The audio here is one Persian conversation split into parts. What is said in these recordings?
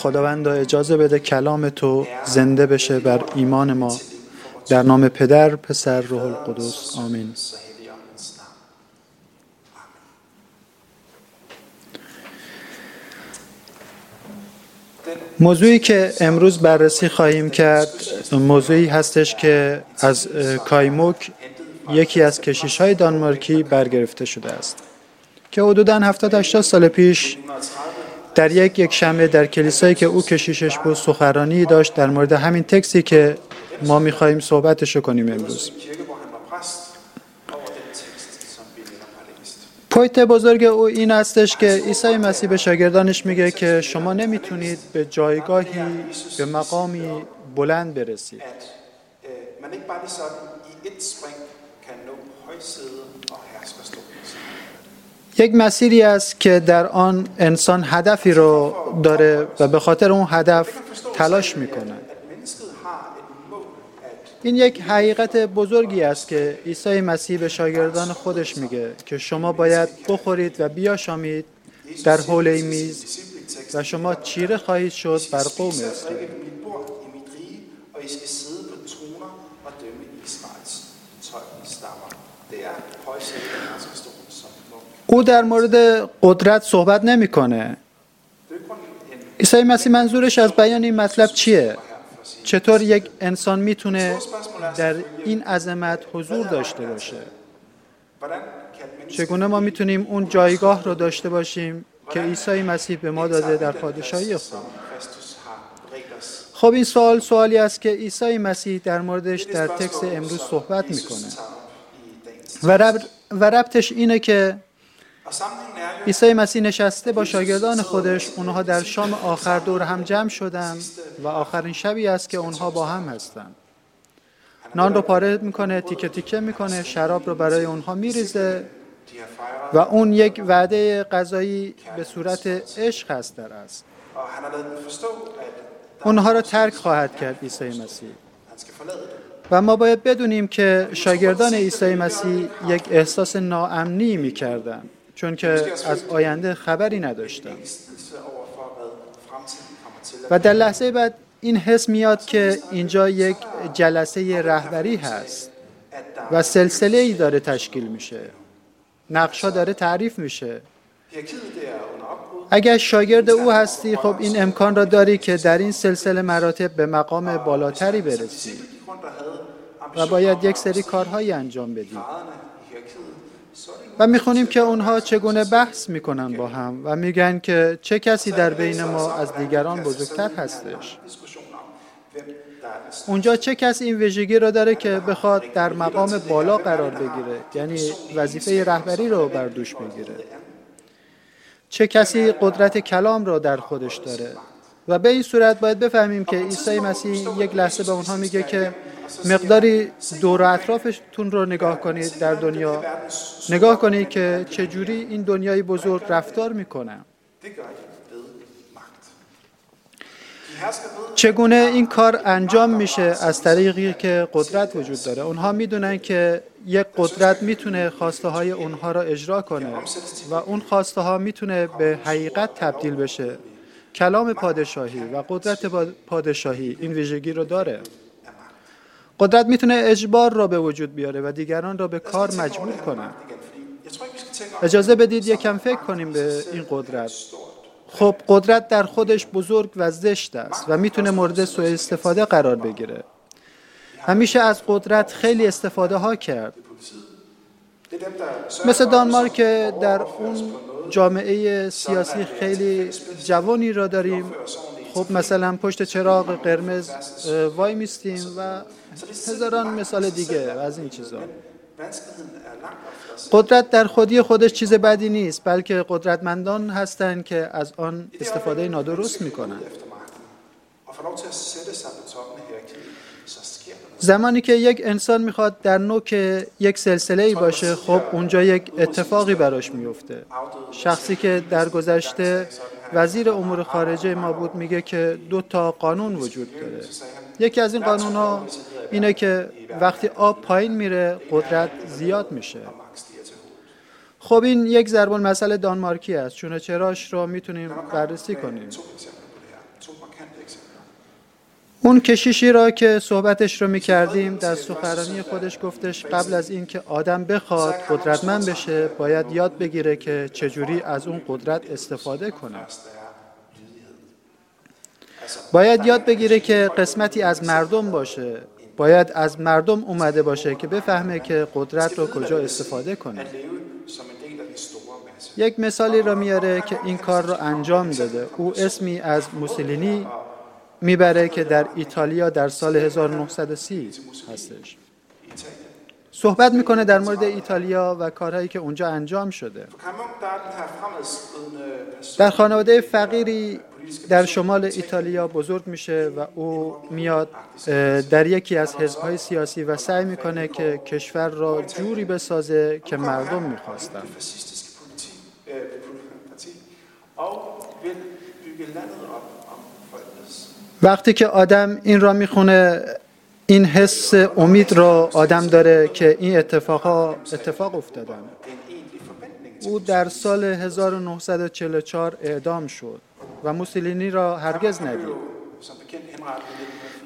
خداوند اجازه بده کلام تو زنده بشه بر ایمان ما. در نام پدر پسر روح القدس. آمین. موضوعی که امروز بررسی خواهیم کرد موضوعی هستش که از کایموک یکی از کشیش های دانمارکی برگرفته شده است که حدودا 70 80 سال پیش در یک یک شنبه در کلیسایی که او کشیشش بود سخرانی داشت در مورد همین تکسی که ما می‌خواهیم صحبتش کنیم امروز. پویت بزرگ او این استش که عیسی مسیح به شاگردانش میگه که شما نمی‌تونید به جایگاهی به مقامی بلند برسید. یک مسیری است که در آن انسان هدفی رو داره و به خاطر اون هدف تلاش می‌کنه این یک حقیقت بزرگی است که عیسی مسیح به شاگردان خودش میگه که شما باید بخورید و بیاشامید در حول میز و شما چیره خواهید شد بر قوم اسرائیل. او در مورد قدرت صحبت نمی‌کنه. عیسی مسیح منظورش از بیان این مطلب چیه؟ چطور یک انسان می‌تونه در این عظمت حضور داشته باشه چگونه ما می‌تونیم اون جایگاه رو داشته باشیم که عیسی مسیح به ما داده در پادشاهی خود خب این سوال سوالی است که عیسی مسیح در موردش در تکس امروز صحبت می‌کنه و, رب و ربطش اینه که عیسی مسیح نشسته با شاگردان خودش اونها در شام آخر دور هم جمع شدن و آخرین شبی است که اونها با هم هستند. نان رو پاره می‌کنه تیکه تیکه می‌کنه شراب رو برای اونها میریزه و اون یک وعده غذایی به صورت عشق هست در است. اونها رو ترک خواهد کرد عیسی مسیح. و ما باید بدونیم که شاگردان عیسی مسیح یک احساس ناامنی می‌کردن چون که از آینده خبری نداشتم. و در لحظه بعد این حس میاد که اینجا یک جلسه رهبری هست و سلسله ای داره تشکیل میشه. نقشا داره تعریف میشه. اگر شاگرد او هستی خب این امکان را داری که در این سلسله مراتب به مقام بالاتری برسی. و باید یک سری کارهایی انجام بدی و می‌خونیم که اونها چگونه بحث می‌کنن با هم و میگن که چه کسی در بین ما از دیگران بزرگتر هستش. اونجا چه کسی این ویژگی رو داره که بخواد در مقام بالا قرار بگیره یعنی وظیفه رهبری رو بر دوش بگیره چه کسی قدرت کلام رو در خودش داره. و به این صورت باید بفهمیم که عیسی مسیح یک لحظه به اونها میگه که مقداری دور اطرافتون رو نگاه کنید در دنیا. نگاه کنید که چجوری این دنیای بزرگ رفتار می‌کنه. چگونه این کار انجام میشه از طریقی که قدرت وجود داره؟ اونها می‌دونن که یک قدرت می‌تونه خواسته های اونها را اجرا کنه و اون خواسته ها می‌تونه به حقیقت تبدیل بشه. کلام پادشاهی و قدرت پادشاهی این ویژگی رو داره. قدرت می‌تونه اجبار را به وجود بیاره و دیگران را به کار مجبور کنه. اجازه بدید یکم فکر کنیم به این قدرت. خب قدرت در خودش بزرگ و زشت است و می‌تونه مورد سوء استفاده قرار بگیره. همیشه از قدرت خیلی استفاده ها کرد. مثل دانمارک در اون جامعه سیاسی خیلی جوانی را داریم. خب مثلا پشت چراغ قرمز وای میستیم و هزاران مثال دیگه از این چیزا. قدرت در خودی خودش چیز بدی نیست بلکه قدرتمندان هستند که از آن استفاده نادرست می‌کنند. زمانی که یک انسان می‌خواد در نوک یک سلسله ای باشه خب اونجا یک اتفاقی براش میفته شخصی که در گذشته وزیر امور خارجه ما بود میگه که دو تا قانون وجود داره. یکی از این قانون ها اینه که وقتی آب پایین میره قدرت زیاد میشه. خب این یک ضرب المثل دانمارکی است. چون چراش رو می‌تونیم بررسی کنیم. اون کشیشی را که صحبتش رو می‌کردیم در سخنرانی خودش گفتش قبل از اینکه آدم بخواد قدرتمند بشه باید یاد بگیره که چجوری از اون قدرت استفاده کنه. باید یاد بگیره که قسمتی از مردم باشه. باید از مردم اومده باشه که بفهمه که قدرت رو کجا استفاده کنه. یک مثالی را میاره که این کار رو انجام داده. او اسمی از موسولینی می‌بره که در ایتالیا در سال 1930 هستش. صحبت می‌کنه در مورد ایتالیا و کارهایی که اونجا انجام شده. در خانواده فقیری در شمال ایتالیا بزرگ میشه و او میاد در یکی از حزبهای سیاسی و سعی می‌کنه که کشور را جوری بسازه که مردم می‌خواستن. وقتی که آدم این را می‌خونه این حس امید را آدم داره که این اتفاقا اتفاق افتادن. او در سال 1944 اعدام شد و موسولینی را هرگز ندید.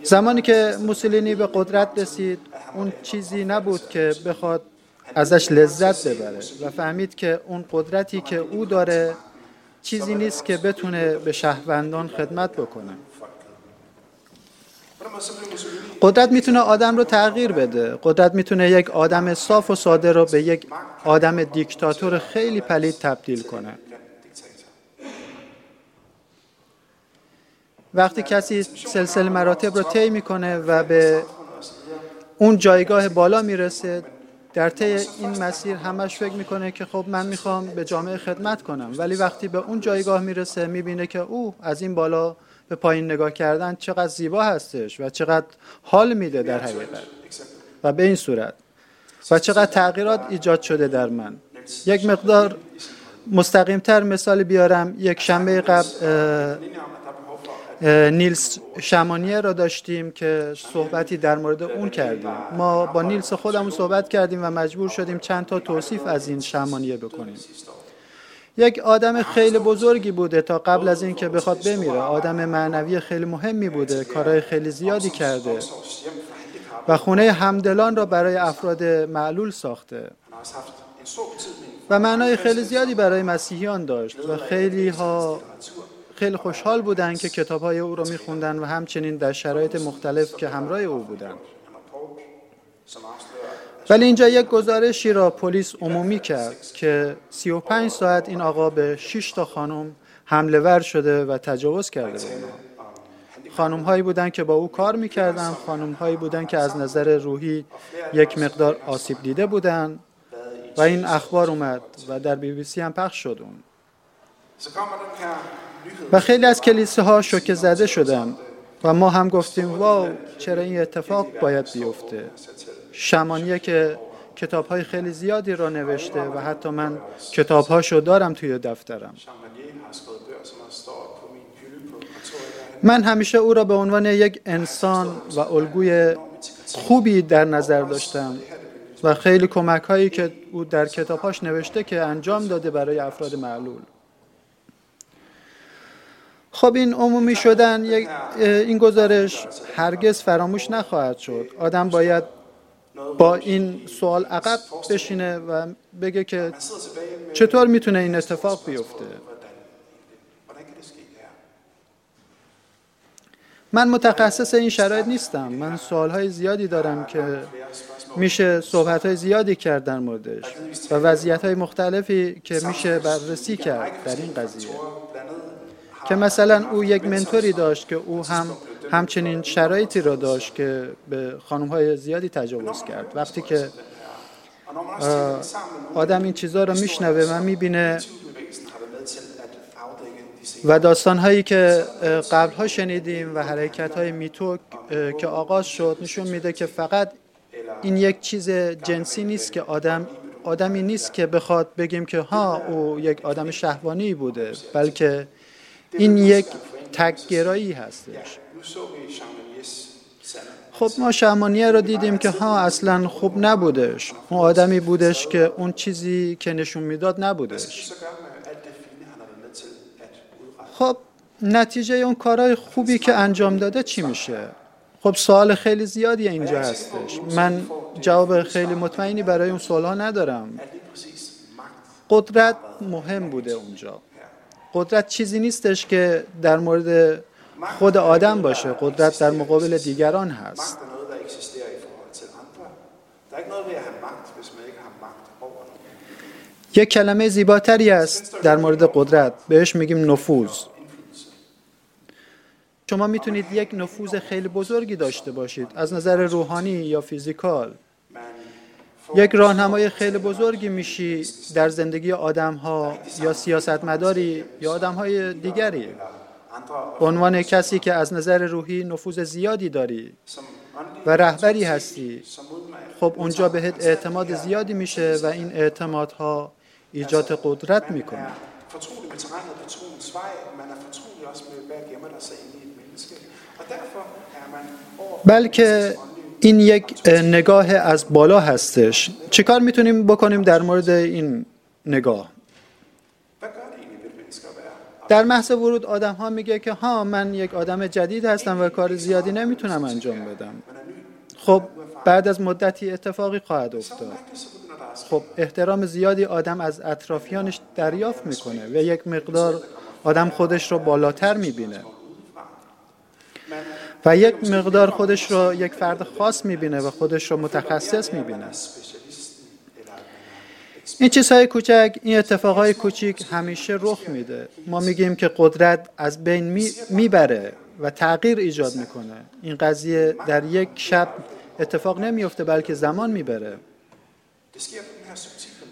زمانی که موسولینی به قدرت رسید اون چیزی نبود که بخواد ازش لذت ببره و فهمید که اون قدرتی که او داره چیزی نیست که بتونه به شهروندان خدمت بکنه. قدرت می‌تونه آدم رو تغییر بده. قدرت می‌تونه یک آدم صاف و ساده رو به یک آدم دیکتاتور خیلی پلید تبدیل کنه. وقتی کسی سلسله مراتب رو طی می‌کنه و به اون جایگاه بالا می‌رسه در طی این مسیر همش فکر می‌کنه که خب من می‌خوام به جامعه خدمت کنم. ولی وقتی به اون جایگاه می‌رسه می‌بینه که او از این بالا به پایین نگاه کردن چقدر زیبا هستش و چقدر حال میده در حقیقت. و به این صورت. و چقدر تغییرات ایجاد شده در من. یک مقدار مستقیمتر مثال بیارم. یک شنبه قبل نیلز شمانیه را داشتیم که صحبتی در مورد اون کردیم. ما با نیلز خودمون صحبت کردیم و مجبور شدیم چند تا توصیف از این شمانیه بکنیم. یک آدم خیلی بزرگی بوده تا قبل از اینکه بخواد بمیره. آدم معنوی خیلی مهمی بوده کارهای خیلی زیادی کرده و خونه همدلان را برای افراد معلول ساخته. و معنای خیلی زیادی برای مسیحیان داشت و خیلی ها خیلی خوشحال بودند که کتاب های او را میخوندن و همچنین در شرایط مختلف که همراه او بودند ولی اینجا یک گزارشی را پلیس عمومی کرد که 35 ساعت این آقا به 6 تا خانم حمله ور شده و تجاوز کرده به خانم هایی بودن که با او کار می‌کردن خانم هایی بودن که از نظر روحی یک مقدار آسیب دیده بودن و این اخبار اومد و در بی بی سی هم پخش شد و خیلی از کلیسه ها شوکه زده شدن و ما هم گفتیم واو چرا این اتفاق باید بیفته؟ شمانیه که کتاب های خیلی زیادی را نوشته و حتی من کتاب هاشو دارم توی دفترم. من همیشه او را به عنوان یک انسان و الگوی خوبی در نظر داشتم و خیلی کمک هایی که او در کتابهاش نوشته که انجام داده برای افراد معلول. خب این عمومی شدن این گزارش هرگز فراموش نخواهد شد. آدم باید با این سوال عقب بشینه و بگه که چطور می‌تونه این اتفاق بیفته. من متخصص این شرایط نیستم. من سوالهای زیادی دارم که میشه صحبت زیادی کرد در موردش و وضعیت های مختلفی که میشه بررسی کرد در این قضیه. که مثلا او یک منتوری داشت که او هم همچنین شرایطی را داشت که به خانم های زیادی تجاوز کرد. وقتی که آدم این چیزها رو میشنوه و می‌بینه و داستان هایی که قبل ها شنیدیم و حرکت های میتو که آغاز شد نشون میده که فقط این یک چیز جنسی نیست که آدم آدمی نیست که بخواد بگیم که ها او یک آدم شهوانی بوده بلکه این یک تکگرایی هستش خب ما شهمانیه رو دیدیم که ها اصلا خوب نبودش اون آدمی بودش که اون چیزی که نشون می‌داد نبودش خب نتیجه اون کارهای خوبی که انجام داده چی میشه خب سوال خیلی زیادی اینجا هستش من جواب خیلی مطمئنی برای اون سوال ها ندارم قدرت مهم بوده اونجا قدرت چیزی نیستش که در مورد خود آدم باشه. قدرت در مقابل دیگران هست. یک کلمه زیباتری است در مورد قدرت. بهش میگیم نفوذ. شما می‌تونید یک نفوذ خیلی بزرگی داشته باشید. از نظر روحانی یا فیزیکال. یک راهنمای خیلی بزرگی میشی در زندگی آدم ها یا سیاستمداری یا آدم های دیگری؟ به عنوان کسی که از نظر روحی نفوذ زیادی داری و رهبری هستی خب اونجا بهت اعتماد زیادی میشه و این اعتمادها ایجاد قدرت می‌کنه. بلکه این یک نگاه از بالا هستش. چیکار می‌تونیم بکنیم در مورد این نگاه؟ در محض ورود آدم ها میگه که ها من یک آدم جدید هستم و کار زیادی نمی‌تونم انجام بدم. خب بعد از مدتی اتفاقی خواهد افتاد. خب احترام زیادی آدم از اطرافیانش دریافت می‌کنه و یک مقدار آدم خودش رو بالاتر می‌بینه. و یک مقدار خودش رو یک فرد خاص می‌بینه و خودش رو متخصص می‌بینه. این چیزهای کوچک این اتفاقهای کوچیک همیشه رخ میده. ما میگیم که قدرت از بین می‌بره و تغییر ایجاد می‌کنه. این قضیه در یک شب اتفاق نمیفته بلکه زمان می‌بره.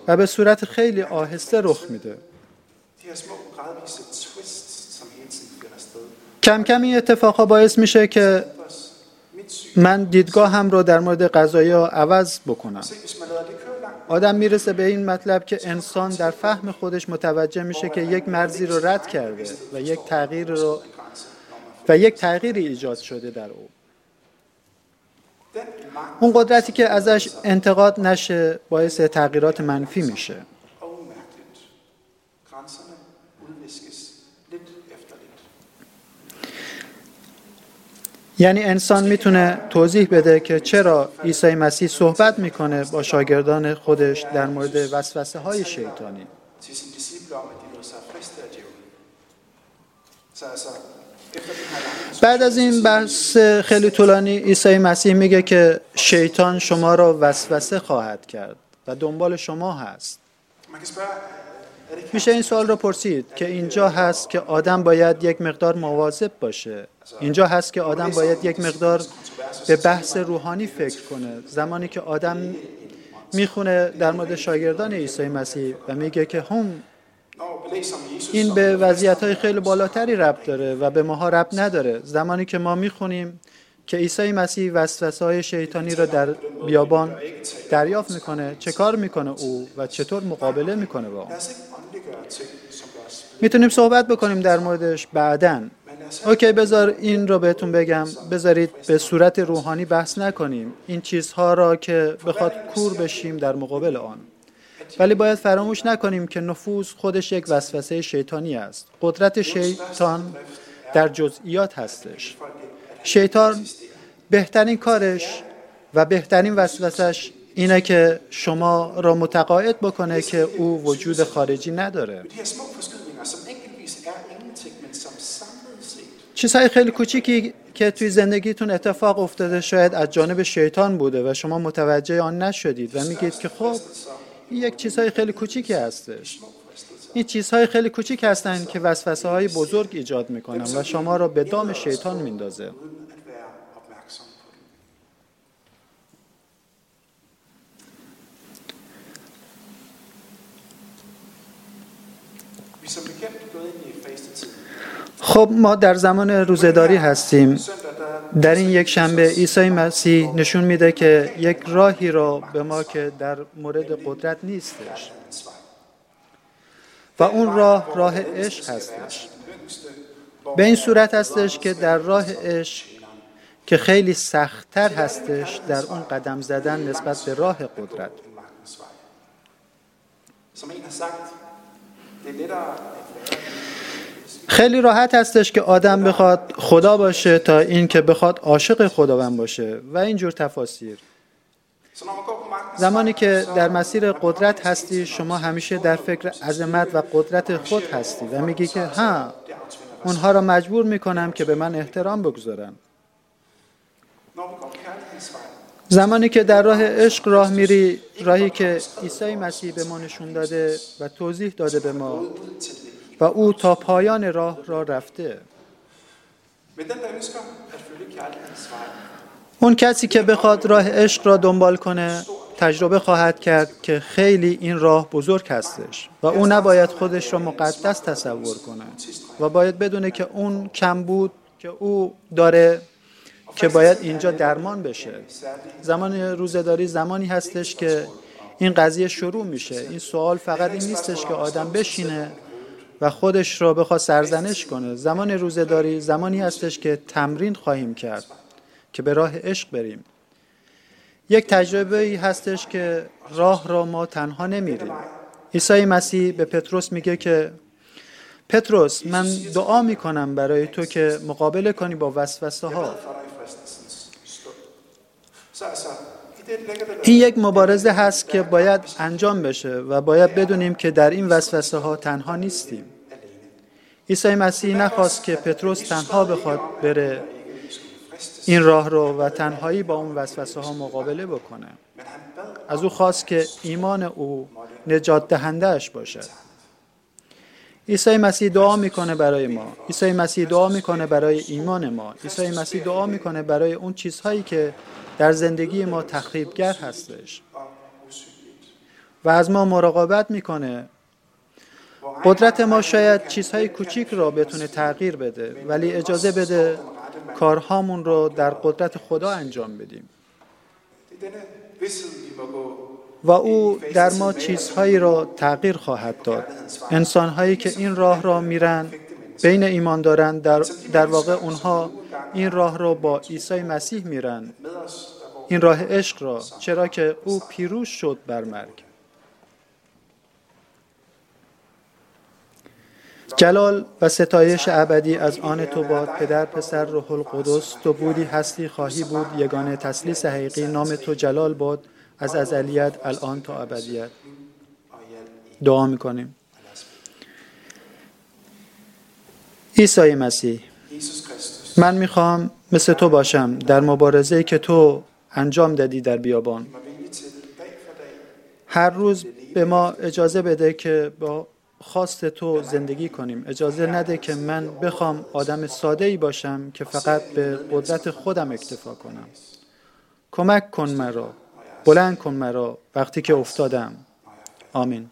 و به صورت خیلی آهسته رخ میده. کم کم این اتفاقها باعث میشه که من دیدگاه هم رو در مورد قضایی ها عوض بکنم. آدم می‌رسه به این مطلب که انسان در فهم خودش متوجه میشه که یک مرزی رو رد کرده و یک تغییر رو و یک تغییری ایجاد شده در او. اون قدرتی که ازش انتقاد نشه باعث تغییرات منفی میشه. یعنی انسان می‌تونه توضیح بده که چرا عیسی مسیح صحبت می‌کنه با شاگردان خودش در مورد وسوسه های شیطانی. بعد از این بحث خیلی طولانی عیسی مسیح میگه که شیطان شما را وسوسه خواهد کرد و دنبال شما هست. میشه این سوال رو پرسید که اینجا هست که آدم باید یک مقدار مواظب باشه. اینجا هست که آدم باید یک مقدار به بحث روحانی فکر کنه. زمانی که آدم می‌خونه در مورد شاگردان عیسی مسیح و میگه که هم این به وضعیت های خیلی بالاتری ربط داره و به ماها ربط نداره. زمانی که ما می‌خونیم که عیسی مسیح وسوسه های شیطانی را در بیابان دریافت می‌کنه چه کار می‌کنه او و چطور مقابله می‌کنه با می‌تونیم صحبت بکنیم در موردش بعدا. اوکی بذار این رو بهتون بگم. بذارید به صورت روحانی بحث نکنیم. این چیزها را که بخواد کور بشیم در مقابل آن. ولی باید فراموش نکنیم که نفوذ خودش یک وسوسه شیطانی است. قدرت شیطان در جزئیات هستش. شیطان بهترین کارش و بهترین وسوسش اینه که شما را متقاعد بکنه که او وجود خارجی نداره. چیزهای خیلی کوچیکی که توی زندگیتون اتفاق افتاده شاید از جانب شیطان بوده و شما متوجه آن نشدید و میگید که خب این یک چیزهای خیلی کوچیکی هستش. این چیزهای خیلی کوچیک هستند که وسوسه های بزرگ ایجاد می‌کنن و شما را به دام شیطان میندازه. خب ما در زمان روزداری هستیم. در این یک شنبه عیسی مسیح نشون میده که یک راهی را به ما که در مورد قدرت نیستش و اون راه راه عشق هستش. به این صورت هستش که در راه عشق که خیلی سختتر هستش در اون قدم زدن نسبت به راه قدرت. خیلی راحت هستش که آدم بخواد خدا باشه تا این که بخواد عاشق خداوند باشه و اینجور تفاسیر. زمانی که در مسیر قدرت هستی شما همیشه در فکر عظمت و قدرت خود هستی و میگی که ها اونها را مجبور می‌کنم که به من احترام بگذارن. زمانی که در راه عشق راه میری راهی که عیسی مسیح به ما نشون داده و توضیح داده به ما و او تا پایان راه را رفته. اون کسی که بخواد راه عشق را دنبال کنه تجربه خواهد کرد که خیلی این راه بزرگ هستش و او نباید خودش را مقدس تصور کنه و باید بدونه که اون کم بود که او داره که باید اینجا درمان بشه. زمان روزداری زمانی هستش که این قضیه شروع میشه. این سوال فقط این نیستش که آدم بشینه و خودش را بخواد سرزنش کنه. زمان روزداری زمانی هستش که تمرین خواهیم کرد که به راه عشق بریم. یک تجربه ای هستش که راه را ما تنها نمیریم. عیسی مسیح به پتروس میگه که پتروس من دعا می‌کنم برای تو که مقابله کنی با وسوسه ها این یک مبارزه هست که باید انجام بشه و باید بدونیم که در این وسوسه ها تنها نیستیم. عیسی مسیح نخواست که پتروس تنها بخواد بره این راه رو و تنهایی با اون وسوسه ها مقابله بکنه. از او خواست که ایمان او نجات دهندهش باشد. عیسی مسیح دعا می‌کنه برای ما. عیسی مسیح دعا می‌کنه برای ایمان ما. عیسی مسیح دعا می‌کنه برای اون چیزهایی که در زندگی ما تخریبگر هستش. و از ما مراقبت می‌کنه قدرت ما شاید چیزهای کوچیک را بتونه تغییر بده ولی اجازه بده کارهامون رو در قدرت خدا انجام بدیم. و او در ما چیزهایی را تغییر خواهد داد. انسانهایی که این راه را میرن بین ایمان دارند در, در واقع اونها این راه را با عیسی مسیح میرن. این راه عشق را چرا که او پیروز شد بر مرگ. جلال و ستایش ابدی از آن تو باد پدر پسر روح القدس تو بودی هستی خواهی بود یگانه تسلیس حقیقی نام تو جلال باد از ازلیت الان تا ابدیت. دعا می‌کنیم. عیسی مسیح من می‌خوام مثل تو باشم در مبارزه که تو انجام دادی در بیابان. هر روز به ما اجازه بده که با خواست تو زندگی کنیم. اجازه نده که من بخوام آدم ساده ای باشم که فقط به قدرت خودم اکتفا کنم. کمک کن مرا. بلند کن مرا وقتی که افتادم. آمین.